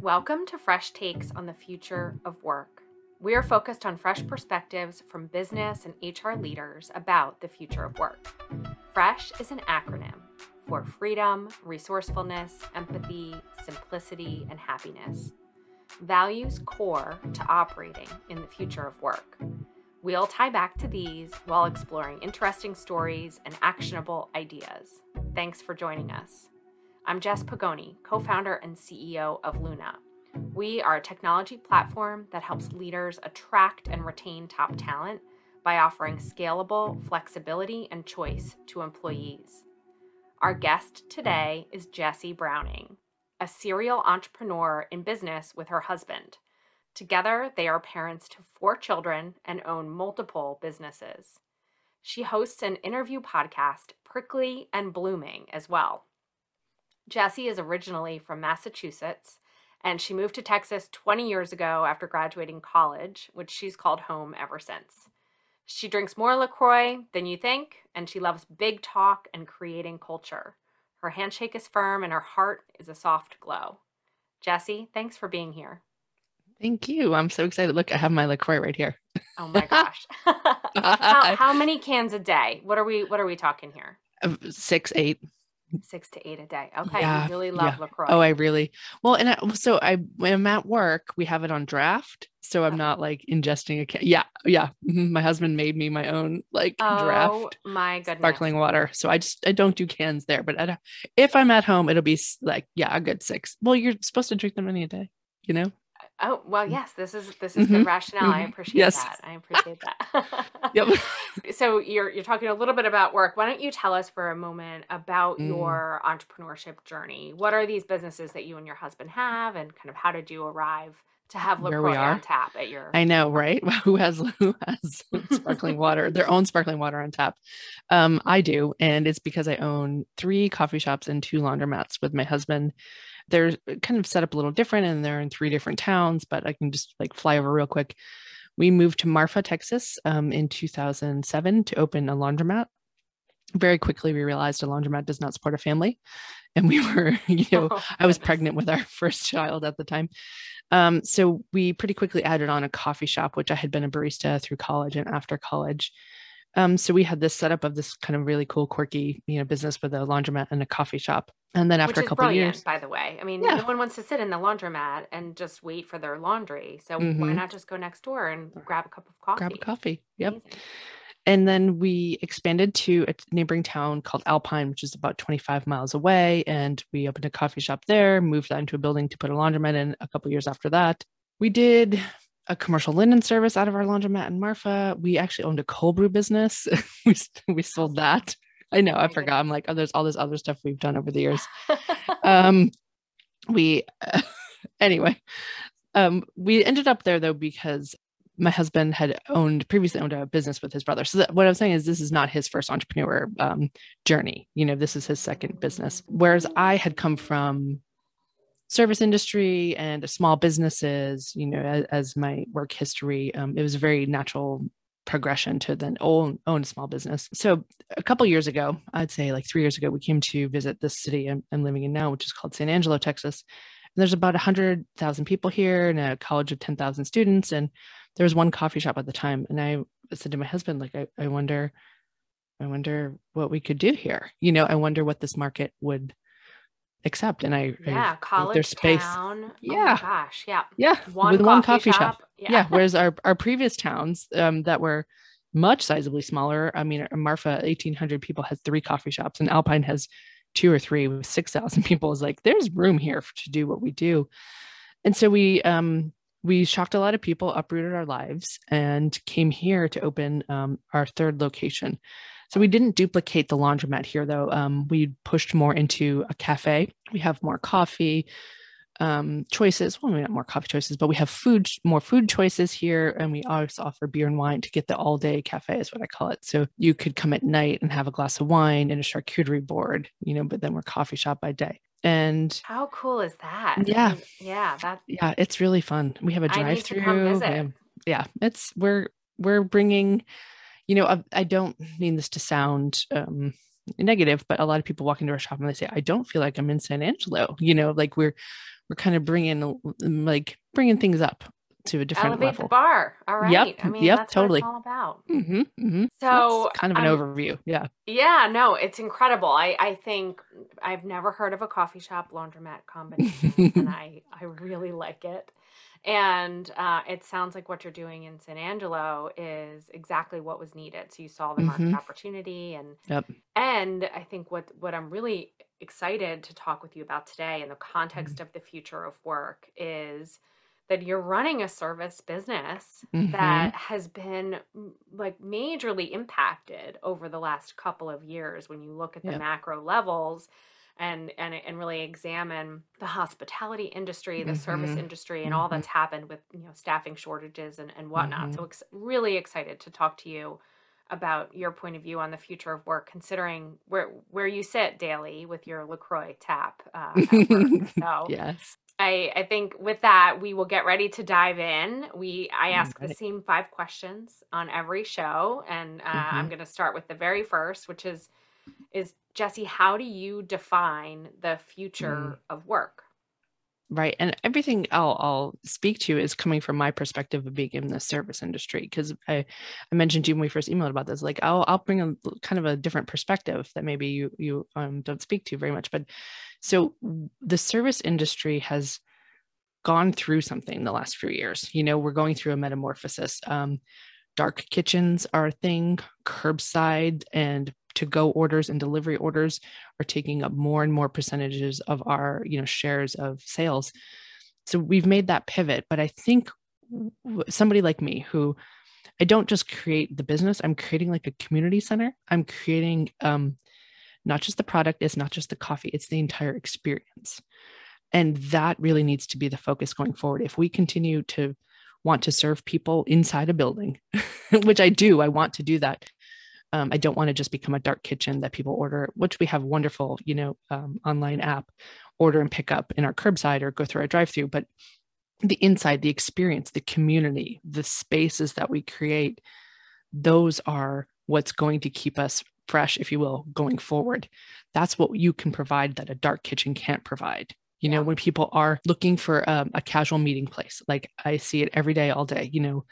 Welcome to Fresh Takes on the Future of Work. We are focused on fresh perspectives from business and HR leaders about the future of work. FRESH is an acronym for freedom, resourcefulness, empathy, simplicity, and happiness. Values core to operating in the future of work. We'll tie back to these while exploring interesting stories and actionable ideas. Thanks for joining us. I'm Jess Pagoni, co founder and CEO of Luna. We are a technology platform that helps leaders attract and retain top talent by offering scalable flexibility and choice to employees. Our guest today is Jessie Browning, a serial entrepreneur in business with her husband. Together, they are parents to four children and own multiple businesses. She hosts an interview podcast, Prickly and Blooming, as well. Jessie is originally from Massachusetts, and she moved to Texas 20 years ago after graduating college, which she's called home ever since. She drinks more LaCroix than you think, and she loves big talk and creating culture. Her handshake is firm, and her heart is a soft glow. Jessie, thanks for being here. Thank you. I'm so excited. Look, I have my LaCroix right here. Oh my gosh. how, how many cans a day? What are we what are we talking here? Six, eight six to eight a day. Okay. Yeah, you really love yeah. LaCroix. Oh, I really, well, and I, so I, when I'm at work, we have it on draft. So I'm not like ingesting a can. Yeah. Yeah. Mm-hmm. My husband made me my own like oh, draft. my goodness. Sparkling water. So I just, I don't do cans there, but if I'm at home, it'll be like, yeah, a good six. Well, you're supposed to drink them any a day, you know? Oh well, mm. yes. This is this is mm-hmm. the rationale. Mm-hmm. I appreciate yes. that. I appreciate that. yep. So you're you're talking a little bit about work. Why don't you tell us for a moment about mm. your entrepreneurship journey? What are these businesses that you and your husband have, and kind of how did you arrive to have LaCroix on tap at your? I know, right? who has who has sparkling water, their own sparkling water on tap? Um, I do, and it's because I own three coffee shops and two laundromats with my husband they're kind of set up a little different and they're in three different towns, but I can just like fly over real quick. We moved to Marfa, Texas um, in 2007 to open a laundromat. Very quickly, we realized a laundromat does not support a family. And we were, you know, oh, I was pregnant with our first child at the time. Um, so we pretty quickly added on a coffee shop, which I had been a barista through college and after college. Um, so we had this setup of this kind of really cool, quirky, you know, business with a laundromat and a coffee shop. And then after a couple years, by the way, I mean, yeah. no one wants to sit in the laundromat and just wait for their laundry. So mm-hmm. why not just go next door and grab a cup of coffee? Grab a coffee. Yep. Amazing. And then we expanded to a neighboring town called Alpine, which is about 25 miles away. And we opened a coffee shop there, moved that into a building to put a laundromat in a couple years after that. We did a commercial linen service out of our laundromat in Marfa. We actually owned a cold brew business. we, we sold that. I know, I forgot. I'm like, oh, there's all this other stuff we've done over the years. um, we, uh, anyway, um, we ended up there though because my husband had owned previously owned a business with his brother. So that, what I'm saying is this is not his first entrepreneur um, journey. You know, this is his second business. Whereas I had come from service industry and small businesses, you know, as, as my work history, um, it was a very natural progression to then own own small business. So a couple years ago, I'd say like three years ago, we came to visit this city I'm, I'm living in now, which is called San Angelo, Texas. And there's about 100,000 people here and a college of 10,000 students. And there was one coffee shop at the time. And I said to my husband, like, I, I wonder, I wonder what we could do here. You know, I wonder what this market would accept and i yeah I college there's space town. yeah oh gosh yeah yeah one with coffee one coffee shop, shop. Yeah. yeah. whereas our our previous towns um that were much sizably smaller i mean marfa 1800 people has three coffee shops and alpine has two or three with 6000 people is like there's room here to do what we do and so we um we shocked a lot of people uprooted our lives and came here to open um, our third location so we didn't duplicate the laundromat here, though. Um, we pushed more into a cafe. We have more coffee um, choices. Well, we not more coffee choices, but we have food, more food choices here, and we also offer beer and wine to get the all-day cafe, is what I call it. So you could come at night and have a glass of wine and a charcuterie board, you know. But then we're coffee shop by day. And how cool is that? Yeah, I mean, yeah, that yeah, it's really fun. We have a drive-through. Yeah, it's we're we're bringing you know, I, I don't mean this to sound um, negative, but a lot of people walk into our shop and they say, I don't feel like I'm in San Angelo. You know, like we're we're kind of bringing like bringing things up to a different Elevate level. the bar. All right. Yep, I mean, yep, that's totally. what it's all about. hmm hmm So kind of an I'm- overview. Yeah. Yeah, no, it's incredible. I, I think I've never heard of a coffee shop laundromat combination, and I, I really like it. And uh, it sounds like what you're doing in San Angelo is exactly what was needed. So you saw the market Mhm. opportunity, and Yep. and I think what what I'm really excited to talk with you about today in the context Mm-hmm. of the future of work is that you're running a service business Mhm. that has been like majorly impacted over the last couple of years when you look at the Yep. macro levels and and and really examine the hospitality industry the service Mhm. industry and all Mhm. that's happened with you know staffing shortages and, and whatnot Mm-hmm. so ex- really excited to talk to you about your point of view on the future of work considering where where you sit daily with your lacroix tap uh, so yes. I, I think with that we will get ready to dive in. We I ask the same five questions on every show, and uh, I'm going to start with the very first, which is is Jessie, how do you define the future of work? Right. And everything I'll, I'll speak to is coming from my perspective of being in the service industry. Because I, I mentioned to you when we first emailed about this, like I'll, I'll bring a kind of a different perspective that maybe you, you um, don't speak to very much. But so the service industry has gone through something the last few years. You know, we're going through a metamorphosis. Um, dark kitchens are a thing, curbside and to go orders and delivery orders are taking up more and more percentages of our you know shares of sales. So we've made that pivot but i think somebody like me who i don't just create the business i'm creating like a community center. I'm creating um not just the product it's not just the coffee it's the entire experience. And that really needs to be the focus going forward. If we continue to want to serve people inside a building which i do i want to do that um, I don't want to just become a dark kitchen that people order, which we have wonderful, you know, um, online app, order and pick up in our curbside or go through our drive-through. But the inside, the experience, the community, the spaces that we create, those are what's going to keep us fresh, if you will, going forward. That's what you can provide that a dark kitchen can't provide. You know, Yeah. when people are looking for um, a casual meeting place, like I see it every day, all day, you know,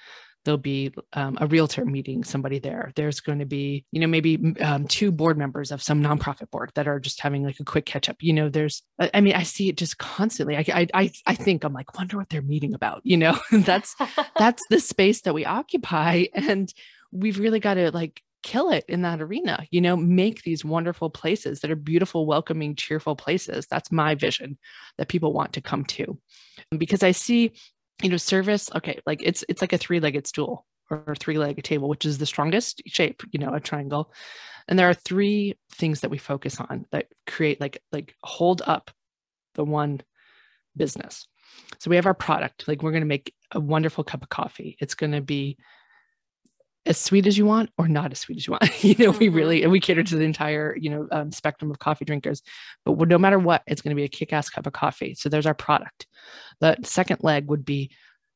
there'll be um, a realtor meeting somebody there. There's going to be you know maybe um, two board members of some nonprofit board that are just having like a quick catch up you know there's i mean i see it just constantly. I i i, I think i'm like wonder what they're meeting about you know? That's that's the space that we occupy and we've really got to like kill it in that arena you know? Make these wonderful places that are beautiful welcoming cheerful places. That's my vision that people want to come to. Because i see you know service okay like it's it's like a three-legged stool or three-legged table which is the strongest shape you know a triangle. And there are three things that we focus on that create like like hold up the one business. So we have our product like we're going to make a wonderful cup of coffee. It's going to be as sweet as you want or not as sweet as you want. You know we Mhm. really and we cater to the entire you know um, spectrum of coffee drinkers but no matter what it's going to be a kick-ass cup of coffee. So there's our product. The second leg would be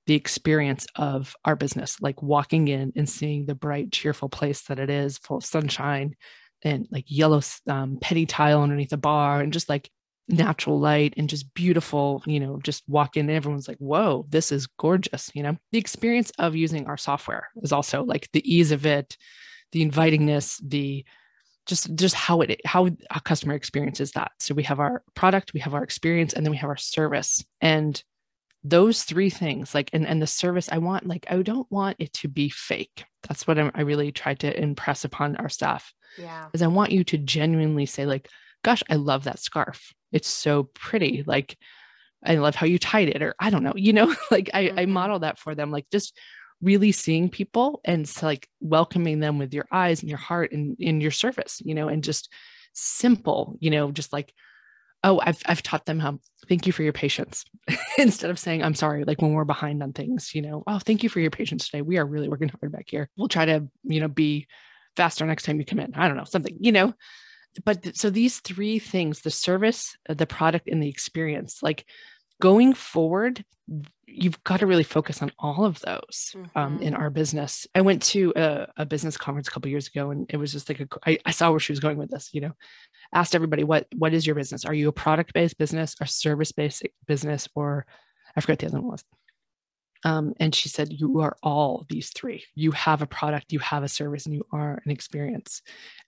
the experience of our business like walking in and seeing the bright cheerful place that it is full of sunshine and like yellow um, penny tile underneath the bar and just like natural light and just beautiful you know just walk in and everyone's like whoa this is gorgeous you know? The experience of using our software is also like the ease of it the invitingness the just just how it how a customer experiences that. So we have our product we have our experience and then we have our service. And those three things like and, and the service i want like i don't want it to be fake. That's what I'm, i really tried to impress upon our staff yeah. is i want you to genuinely say like gosh i love that scarf it's so pretty like i love how you tied it or i don't know you know like i, I Mhm. model that for them like just really seeing people and like welcoming them with your eyes and your heart and in your service you know and just simple you know just like oh i've, I've taught them how thank you for your patience instead of saying i'm sorry like when we're behind on things you know oh thank you for your patience today. We are really working hard back here. We'll try to you know be faster next time you come in. I don't know something you know but so these three things the service uh, the product and the experience like going forward you've got to really focus on all of those um, in our business. I went to a, a business conference a couple years ago and it was just like a, I, I saw where she was going with this you know. Asked everybody what what is your business? Are you a product based business or service based business or i forget the other one was um, and she said you are all these three. You have a product you have a service and you are an experience.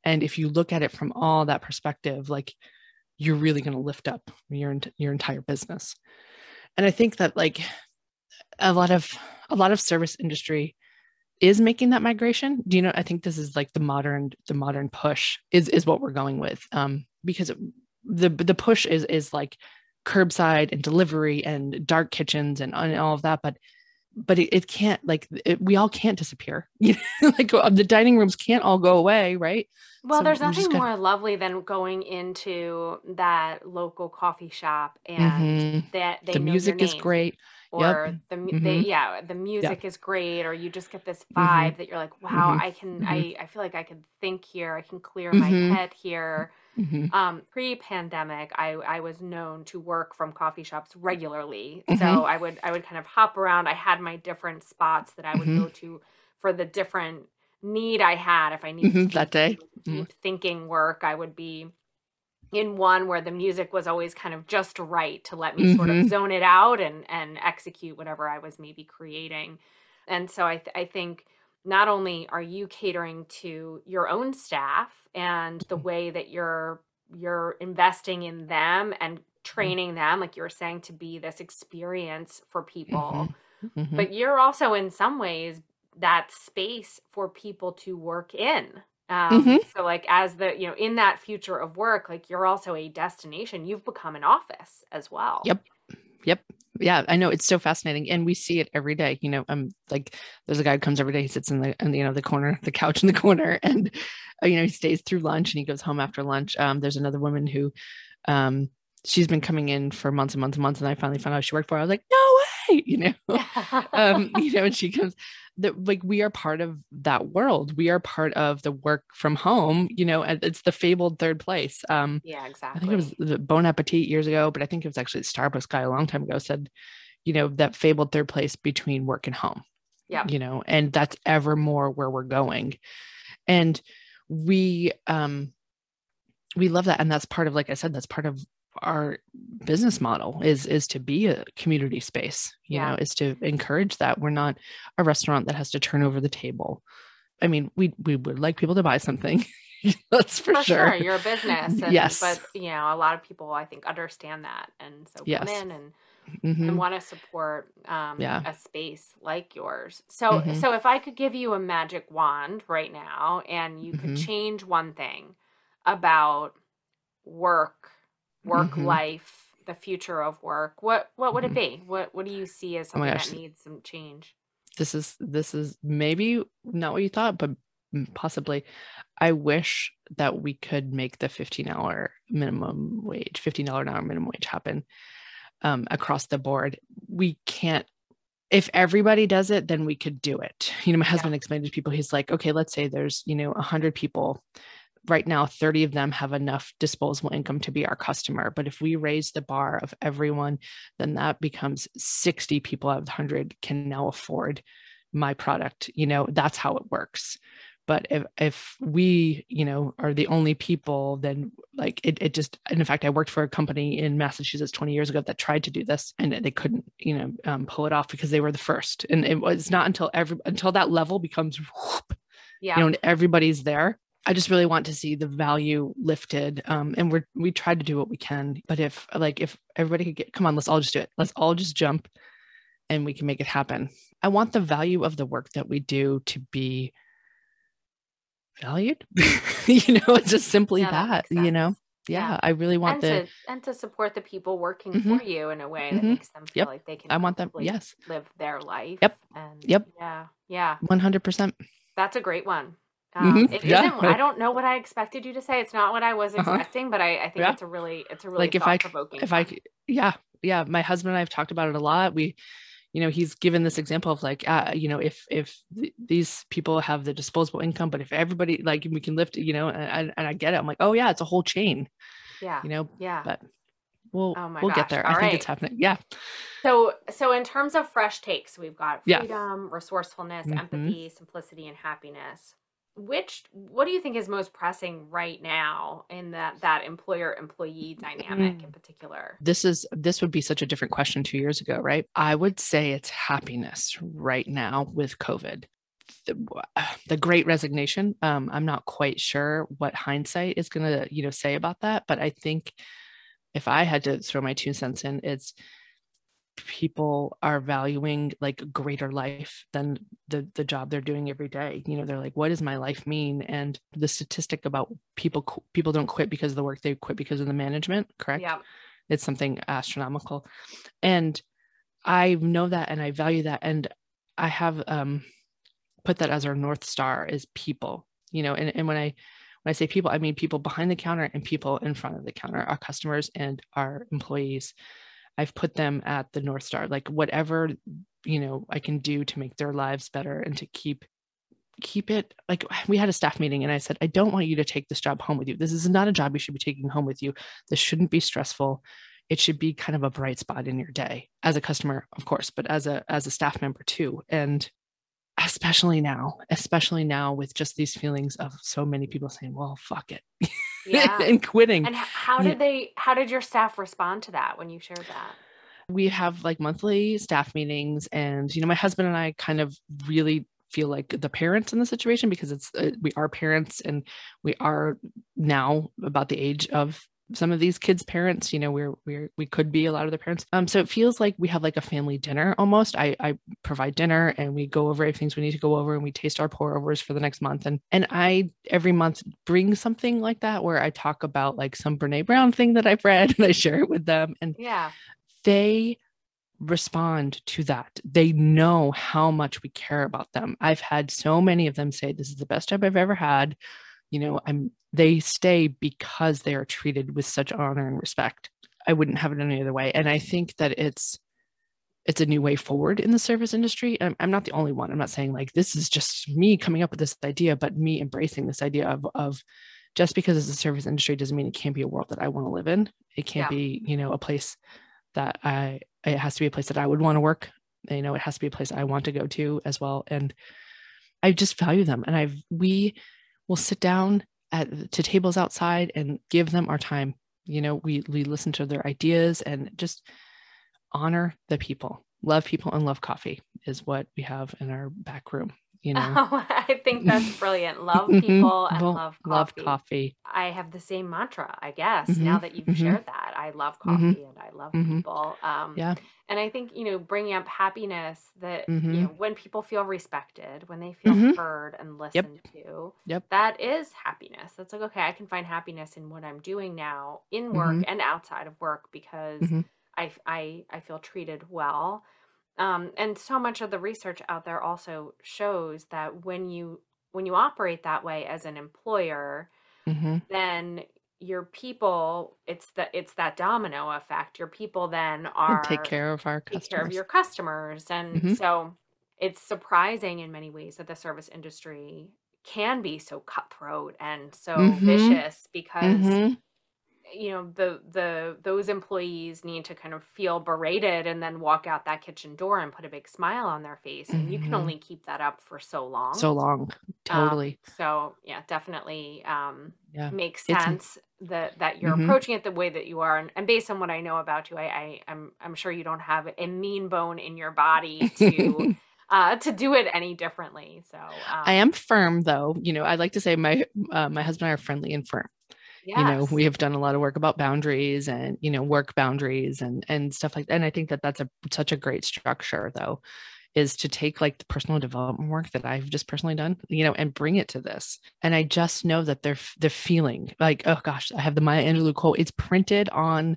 And if you look at it from all that perspective like you're really going to lift up your your entire business. And i think that like a lot of a lot of service industry is making that migration. Do you know i think this is like the modern the modern push is is what we're going with um because the the push is is like curbside and delivery and dark kitchens and, and all of that but but it, it can't like it, we all can't disappear you know like uh, the dining rooms can't all go away right well so there's nothing more gonna... lovely than going into that local coffee shop and mm-hmm. that the music is great or yep. the mm-hmm. they, yeah the music yeah. is great or you just get this mm-hmm. vibe mm-hmm. that you're like wow mm-hmm. i can I, mm-hmm. I feel like i can think here i can clear my head here um, pre-pandemic I, I was known to work from coffee shops regularly. So i would i would kind of hop around. I had my different spots that i would go to for the different need i had. If i needed that day. deep thinking work i would be in one where the music was always kind of just right to let me mm-hmm. sort of mm-hmm. zone it out and and execute whatever I was maybe creating. And so I th- I think not only are you catering to your own staff and the mm-hmm. way that you're you're investing in them and mm-hmm. training them like you were saying to be this experience for people mm-hmm. Mm-hmm. but you're also in some ways that space for people to work in um, mm-hmm. so like as the you know in that future of work like you're also a destination you've become an office as well yep yep yeah i know it's so fascinating and we see it every day you know um like there's a guy who comes every day he sits in the in the, you know the corner the couch in the corner and uh, you know he stays through lunch and he goes home after lunch um there's another woman who um she's been coming in for months and months and months and i finally found out she worked for her i was like no way you know? Um you know and she comes that like we are part of that world. We are part of the work from home you know and it's the fabled third place. Um yeah exactly i think it was the bon appetit years ago but i think it was actually the starbucks guy a long time ago said you know that fabled third place between work and home yeah. you know and that's ever more where we're going. And we um we love that. And that's part of like i said that's part of our business model is is to be a community space you yeah. know is to encourage that we're not a restaurant that has to turn over the table i mean we we would like people to buy something that's for, for sure. sure. you're a business and, yes but you know a lot of people i think understand that and so yes. come in and Mm-hmm. and want to support um, yeah. a space like yours. So, mm-hmm. so if I could give you a magic wand right now, and you could mm-hmm. change one thing about work work mm-hmm. life, the future of work, what what would mm-hmm. it be? What what do you see as oh something oh that needs some change? This is this is maybe not what you thought, but possibly. I wish that we could make the 15 hour minimum wage, $15 an hour minimum wage happen um, across the board. We can't if everybody does it, then we could do it. You know, my husband yeah. explained to people, he's like, okay, let's say there's, you know, a hundred people right now 30 of them have enough disposable income to be our customer. But if we raise the bar of everyone then that becomes 60 people out of 100 can now afford my product. You know that's how it works. But if if we you know are the only people then like it, it just and in fact i worked for a company in massachusetts 20 years ago that tried to do this and they couldn't you know um, pull it off because they were the first. And it was not until every until that level becomes whoop, yeah. you know everybody's there I just really want to see the value lifted. Um, and we're we try to do what we can. But if like if everybody could get come on, let's all just do it. Let's all just jump and we can make it happen. I want the value of the work that we do to be valued. you know, it's just simply yeah, that, that you know. Yeah, yeah, I really want and the to, and to support the people working mm-hmm. for you in a way that mm-hmm. makes them feel yep. like they can I want them yes live their life. Yep. And yep. Yeah. Yeah. One hundred percent. That's a great one. Um, mm-hmm. It yeah. I don't know what I expected you to say. It's not what I was uh-huh. expecting, but I, I think yeah. it's a really, it's a really like if I, if I, yeah, yeah. My husband and I have talked about it a lot. We, you know, he's given this example of like, uh, you know, if if th- these people have the disposable income, but if everybody like we can lift, you know, and, and I get it. I'm like, oh yeah, it's a whole chain. Yeah. You know. Yeah. But we'll oh we'll gosh. get there. All I right. think it's happening. Yeah. So so in terms of fresh takes, we've got freedom, yeah. resourcefulness, mm-hmm. empathy, simplicity, and happiness which what do you think is most pressing right now in that that employer employee dynamic in particular? This is this would be such a different question two years ago right? I would say it's happiness right now with covid. The, the great resignation um, i'm not quite sure what hindsight is going to you know say about that but i think if i had to throw my two cents in it's people are valuing like greater life than the the job they're doing every day. You know they're like what does my life mean? And the statistic about people people don't quit because of the work they quit because of the management correct? Yeah. It's something astronomical. And i know that and i value that. And i have um put that as our north star is people you know? And, and when i when i say people i mean people behind the counter and people in front of the counter our customers and our employees I've put them at the North Star, like whatever, you know, I can do to make their lives better and to keep keep it like we had a staff meeting and I said, I don't want you to take this job home with you. This is not a job you should be taking home with you. This shouldn't be stressful. It should be kind of a bright spot in your day as a customer, of course, but as a as a staff member too. And especially now, especially now with just these feelings of so many people saying, well, fuck it. yeah. and quitting. And how did yeah. they how did your staff respond to that when you shared that? We have like monthly staff meetings and you know my husband and I kind of really feel like the parents in the situation because it's uh, we are parents and we are now about the age of some of these kids parents you know we're we're we could be a lot of the parents. Um so it feels like we have like a family dinner almost. I i provide dinner and we go over things we need to go over and we taste our pour overs for the next month. And and i every month bring something like that where i talk about like some brene brown thing that i've read and i share it with them. And yeah. they respond to that. They know how much we care about them. I've had so many of them say, This is the best job I've ever had you know i'm they stay because they are treated with such honor and respect. I wouldn't have it any other way. And i think that it's it's a new way forward in the service industry. I'm, I'm not the only one. I'm not saying like this is just me coming up with this idea but me embracing this idea of of just because it's a service industry doesn't mean it can't be a world that i want to live in. It can't yeah. be you know a place that i it has to be a place that i would want to work. You know it has to be a place i want to go to as well. And i just value them. And i've we we'll sit down at to tables outside and give them our time. You know we we listen to their ideas and just honor the people. Love people and love coffee is what we have in our back room you know oh, i think that's brilliant love people and well, love coffee. love coffee i have the same mantra i guess mm-hmm. now that you've mm-hmm. shared that i love mm-hmm. coffee mm-hmm. and i love mm-hmm. people um, yeah and i think you know bringing up happiness that you mm-hmm. know when people feel respected when they feel heard and listened yep. to yep that is happiness that's like okay i can find happiness in what i'm doing now in work and outside of work because I, I i feel treated well um, and so much of the research out there also shows that when you when you operate that way as an employer, mm-hmm. then your people it's that it's that domino effect. Your people then are and take care of our take care of your customers, and mm-hmm. so it's surprising in many ways that the service industry can be so cutthroat and so mm-hmm. vicious because mm-hmm you know the the those employees need to kind of feel berated and then walk out that kitchen door and put a big smile on their face and mm-hmm. you can mm-hmm. only keep that up for so long so long totally um, so yeah definitely um yeah makes sense it's, that that you're mm-hmm. approaching it the way that you are and, and, based on what i know about you I, I i'm i'm sure you don't have a mean bone in your body to uh, to do it any differently. So um, I am firm, though. You know, I like to say my uh, my husband and I are friendly and firm yes. you know we have done a lot of work about boundaries and you know work boundaries and and stuff like that and i think that that's a such a great structure though is to take like the personal development work that I've just personally done, you know, and bring it to this. And I just know that they're they're feeling like, oh gosh, I have the Maya Angelou quote. It's printed on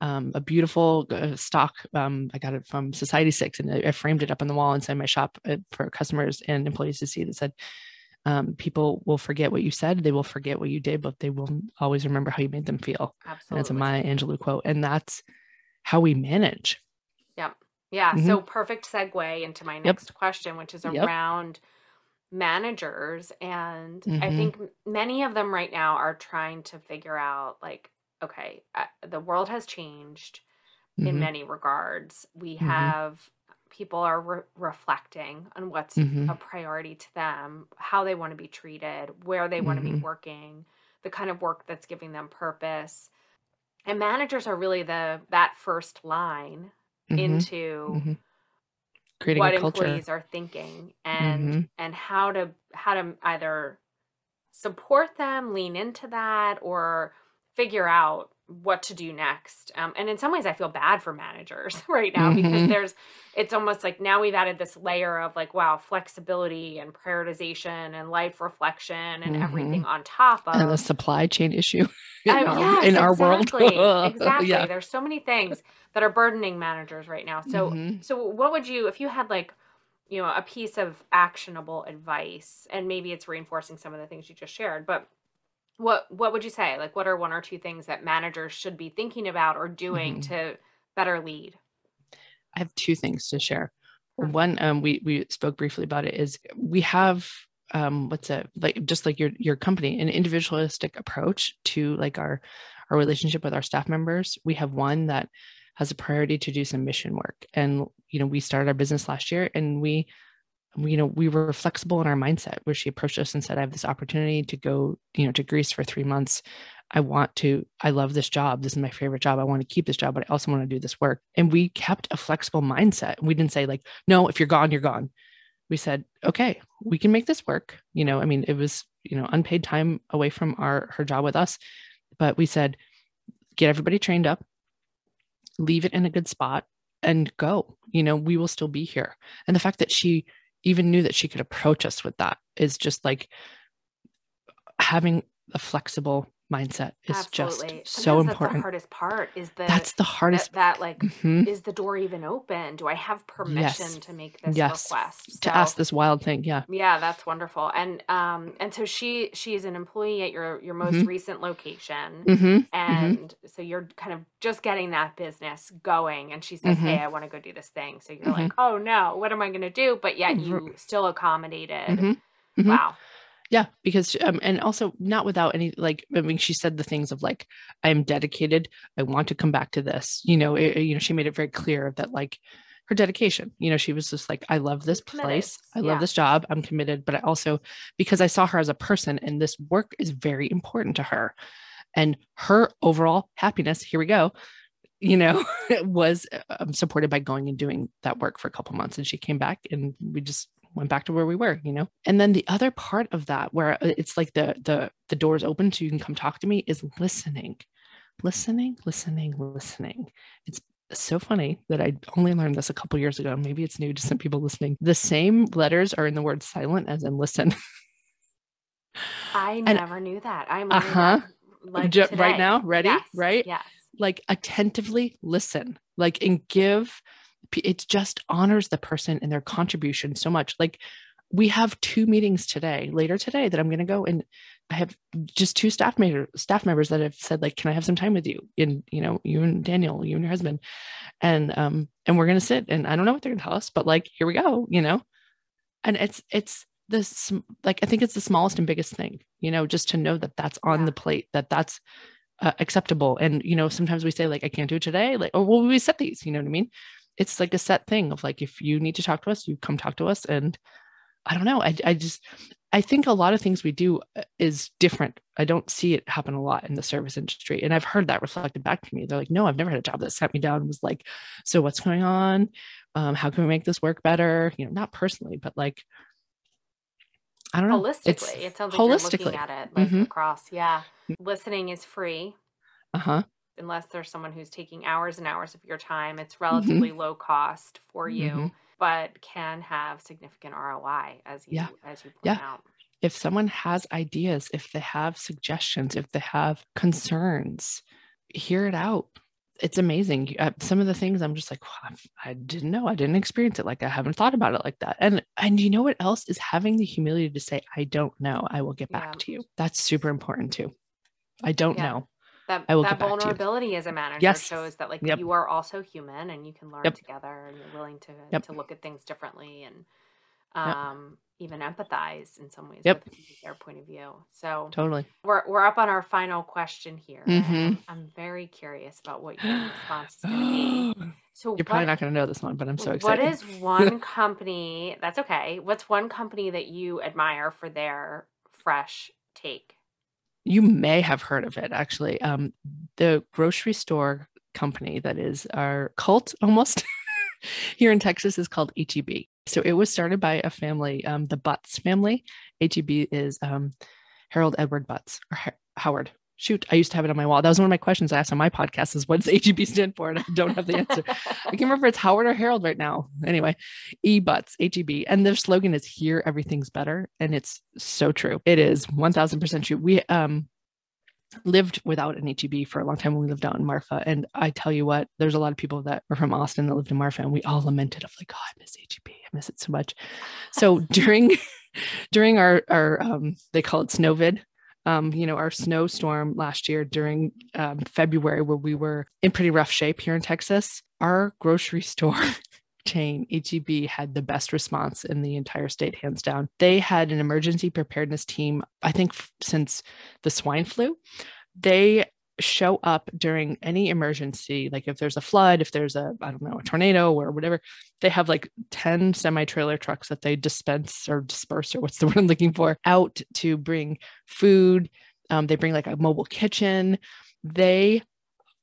um, a beautiful uh, stock. Um, I got it from Society6, and I, I, framed it up on the wall inside my shop uh, for customers and employees to see. That said, um, people will forget what you said, they will forget what you did, but they will always remember how you made them feel. Absolutely. And it's a Maya Angelou quote. And that's how we manage. Yep. Yeah. Mm-hmm. So perfect segue into my next yep. question, which is around yep. managers. And mm-hmm. I think many of them right now are trying to figure out like, okay, uh, the world has changed mm-hmm. in many regards. We mm-hmm. have people are re- reflecting on what's Mhm. a priority to them, how they want to be treated, where they want to be working, the kind of work that's giving them purpose. And managers are really the that first line Mhm. into Mhm. Creating what a culture. employees are thinking and Mhm. and how to how to either support them lean into that or figure out what to do next um, and in some ways i feel bad for managers right now because Mhm. there's it's almost like now we've added this layer of like wow flexibility and prioritization and life reflection and everything on top of and the supply chain issue in, uh, our, yes, in our world. exactly. exactly. yeah. There's so many things that are burdening managers right now. So, Mhm. so what would you, if you had like, you know, a piece of actionable advice, and maybe it's reinforcing some of the things you just shared, but what what would you say? Like, what are one or two things that managers should be thinking about or doing Mhm. to better lead? I have two things to share. One, um, we we spoke briefly about it. Is we have um, what's it like? Just like your your company, an individualistic approach to like our our relationship with our staff members. We have one that has a priority to do some mission work, and you know we started our business last year, and we you know we were flexible in our mindset where she approached us and said i have this opportunity to go you know to greece for three months. I want to i love this job. This is my favorite job. I want to keep this job but i also want to do this work. And we kept a flexible mindset. We didn't say like no if you're gone you're gone. We said okay we can make this work. You know i mean it was you know unpaid time away from our her job with us but we said get everybody trained up leave it in a good spot and go. You know we will still be here. And the fact that she even knew that she could approach us with that is just like having a flexible mindset is Absolutely. just so Sometimes That's the hardest part. Is the that's the hardest that, that like Mhm. is the door even open? Do I have permission to make this Yes. request? to ask this wild thing yeah Yeah, that's wonderful. And um and so she she's an employee at your your most Mhm. recent location. hmm And so you're kind of just getting that business going and she says, Mhm. "Hey, I want to go do this thing." So you're Mhm. like, "Oh no, what am I going to do?" But yet you still accommodated. Wow. Yeah because um, and also not without any like i mean she said the things of like i'm dedicated. I want to come back to this. You know it, you know she made it very clear that like her dedication you know she was just like i love this place. I Yeah. love this job. I'm committed. But i also because i saw her as a person and this work is very important to her and her overall happiness here we go you know was um, supported by going and doing that work for a couple months and she came back and we just went back to where we were you know? And then the other part of that where uh, it's like the the the doors open so you can come talk to me is listening. Listening listening listening. It's so funny that i only learned this a couple years ago. Maybe it's new to some people listening. The same letters are in the word silent as in listen. I And- never knew that. I'm Uh-huh. that, like today. right now? Ready? Yes, right? Yes. like attentively listen. Like and give it just honors the person and their contribution so much. Like we have two meetings today later today that i'm going to go and i have just two staff member, staff members that have said like can i have some time with you? And you know you and daniel you and your husband. And um and we're going to sit and i don't know what they're going to tell us but like here we go you know? And it's it's this like i think it's the smallest and biggest thing you know just to know that that's on Yeah. the plate that that's uh, acceptable. And you know sometimes we say like i can't do it today like or well we set these you know what i mean it's like a set thing of like if you need to talk to us you come talk to us. And i don't know. I, I just i think a lot of things we do uh, is different. I don't see it happen a lot in the service industry. And i've heard that reflected back to me. They're like no i've never had a job that sat me down and was like so what's going on? Um, how can we make this work better you know not personally but like i don't know. Holistically, it sounds like you're holistically. looking at it like Mhm. across. Yeah. Listening is free. Uh-huh unless there's someone who's taking hours and hours of your time. Mm-hmm. It's relatively low cost for you, Mhm. but can have significant ROI as you Yeah. as you point Yeah. out. if someone has ideas, if they have suggestions, if they have concerns, hear it out. It's amazing. Uh, some of the things I'm just like, "Wow, I've- didn't know. I didn't experience it like. I haven't thought about it like that. And and you know what else is having the humility to say, I don't know. I will get back Yeah. to you. That's super important too. I don't Yeah. know. That I will that get back to you. vulnerability as a manager Yes. shows that like Yep. you are also human and you can learn Yep. together and you're willing to Yep. to look at things differently and um even empathize in some ways Yep. with their point of view. So Totally. we're we're up on our final question here. Mhm. I'm, very curious about what your response is going to be. You're So probably not going to know this one, but I'm so excited. What is one company that's okay? What's one company that you admire for their fresh take? You may have heard of it actually. Um, the grocery store company that is our cult almost here in Texas is called HEB. So it was started by a family, um, the Butts family. HEB is um, Harold Edward Butts or Howard. Shoot, I used to have it on my wall. That was one of my questions I asked on my podcast is what does stand for? And I don't have the answer. I can't remember it's Howard or Harold right now. Anyway, E Butts, HEB. And their slogan is here, everything's better. And it's so true. It is 1000% true. We um lived without an HEB for a long time when we lived out in Marfa. And I tell you what, there's a lot of people that were from Austin that lived in Marfa and we all lamented of like, oh, I miss HEB. I miss it so much. So during during our our um they call it snowvid um, you know, our snowstorm last year during um, February, where we were in pretty rough shape here in Texas, our grocery store chain, HEB, had the best response in the entire state, hands down. They had an emergency preparedness team, I think, since the swine flu. They show up during any emergency, like if there's a flood, if there's a, I don't know, a tornado or whatever, they have like 10 semi trailer trucks that they dispense or disperse, or what's the word I'm looking for, out to bring food. Um, they bring like a mobile kitchen. They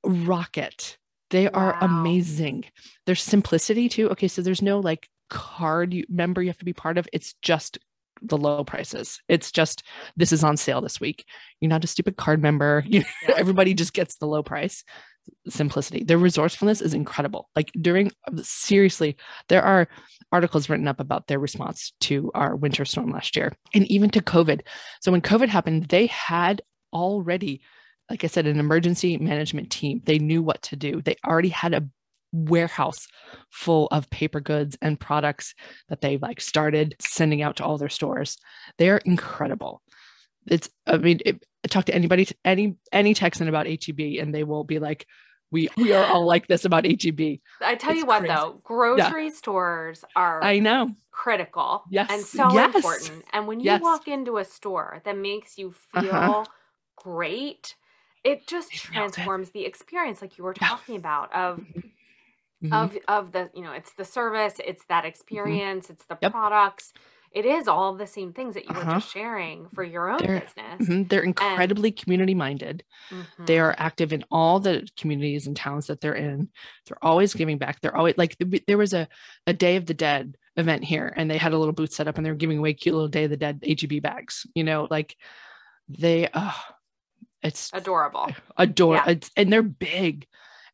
rock it. They are Wow. amazing. There's simplicity too. Okay, so there's no like card you, member you have to be part of. It's just the low prices. It's just this is on sale this week. You're not a stupid card member. You, Yeah. Everybody just gets the low price. Simplicity. Their resourcefulness is incredible. Like during seriously, there are articles written up about their response to our winter storm last year and even to COVID. So when COVID happened, they had already, like I said, an emergency management team. They knew what to do. They already had a warehouse full of paper goods and products that they like started sending out to all their stores. They're incredible. It's I mean, it, talk to anybody, any any Texan about HEB, and they will be like, "We we are all like this about HEB." I tell It's you what, crazy. though, grocery stores are I know. critical Yes, and so yes, important. And when you yes. walk into a store that makes you feel Uh-huh. great, it just They it. transforms the experience, like you were Yeah. talking about, of Mhm. of of the you know it's the service it's that experience it's the Mm-hmm. Yep. products it is all the same things that you were Uh-huh. just sharing for your own They're- business Mhm. They're incredibly community minded. They Mhm. are active in all the communities and towns that they're in. They're always giving back. They're always like th- there was a a Day of the Dead event here, and they had a little booth set up, and they were giving away cute little Day of the Dead HEB bags. You know, like they, uh, it's adorable adore, Yeah. it's, and they're big,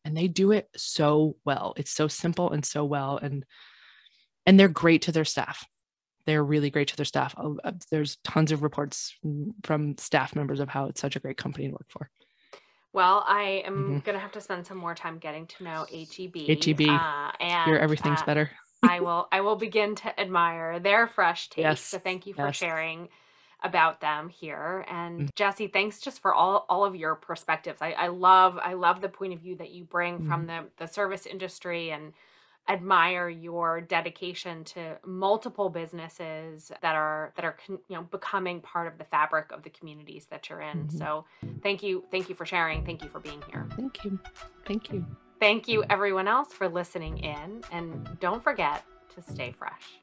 and they do it so well. It's so simple and so well, and and they're great to their staff. They're really great to their staff. Uh, uh, There's tons of reports from- staff members of how it's such a great company to work for. well i am Mhm. gonna have to spend some more time getting to know heb HEB. uh, and Here, everything's uh, better. i will i will begin to admire their fresh taste. Yes, so thank you for yes. sharing about them here Mm. and jessie thanks just for all all of your perspectives i, I love i love the point of view that you bring Mm-hmm. from the the service industry and admire your dedication to multiple businesses that are that are you know becoming part of the fabric of the communities that you're in Mhm. so thank you thank you for sharing thank you for being here Thank you. Thank you. thank you everyone else for listening in and don't forget to stay fresh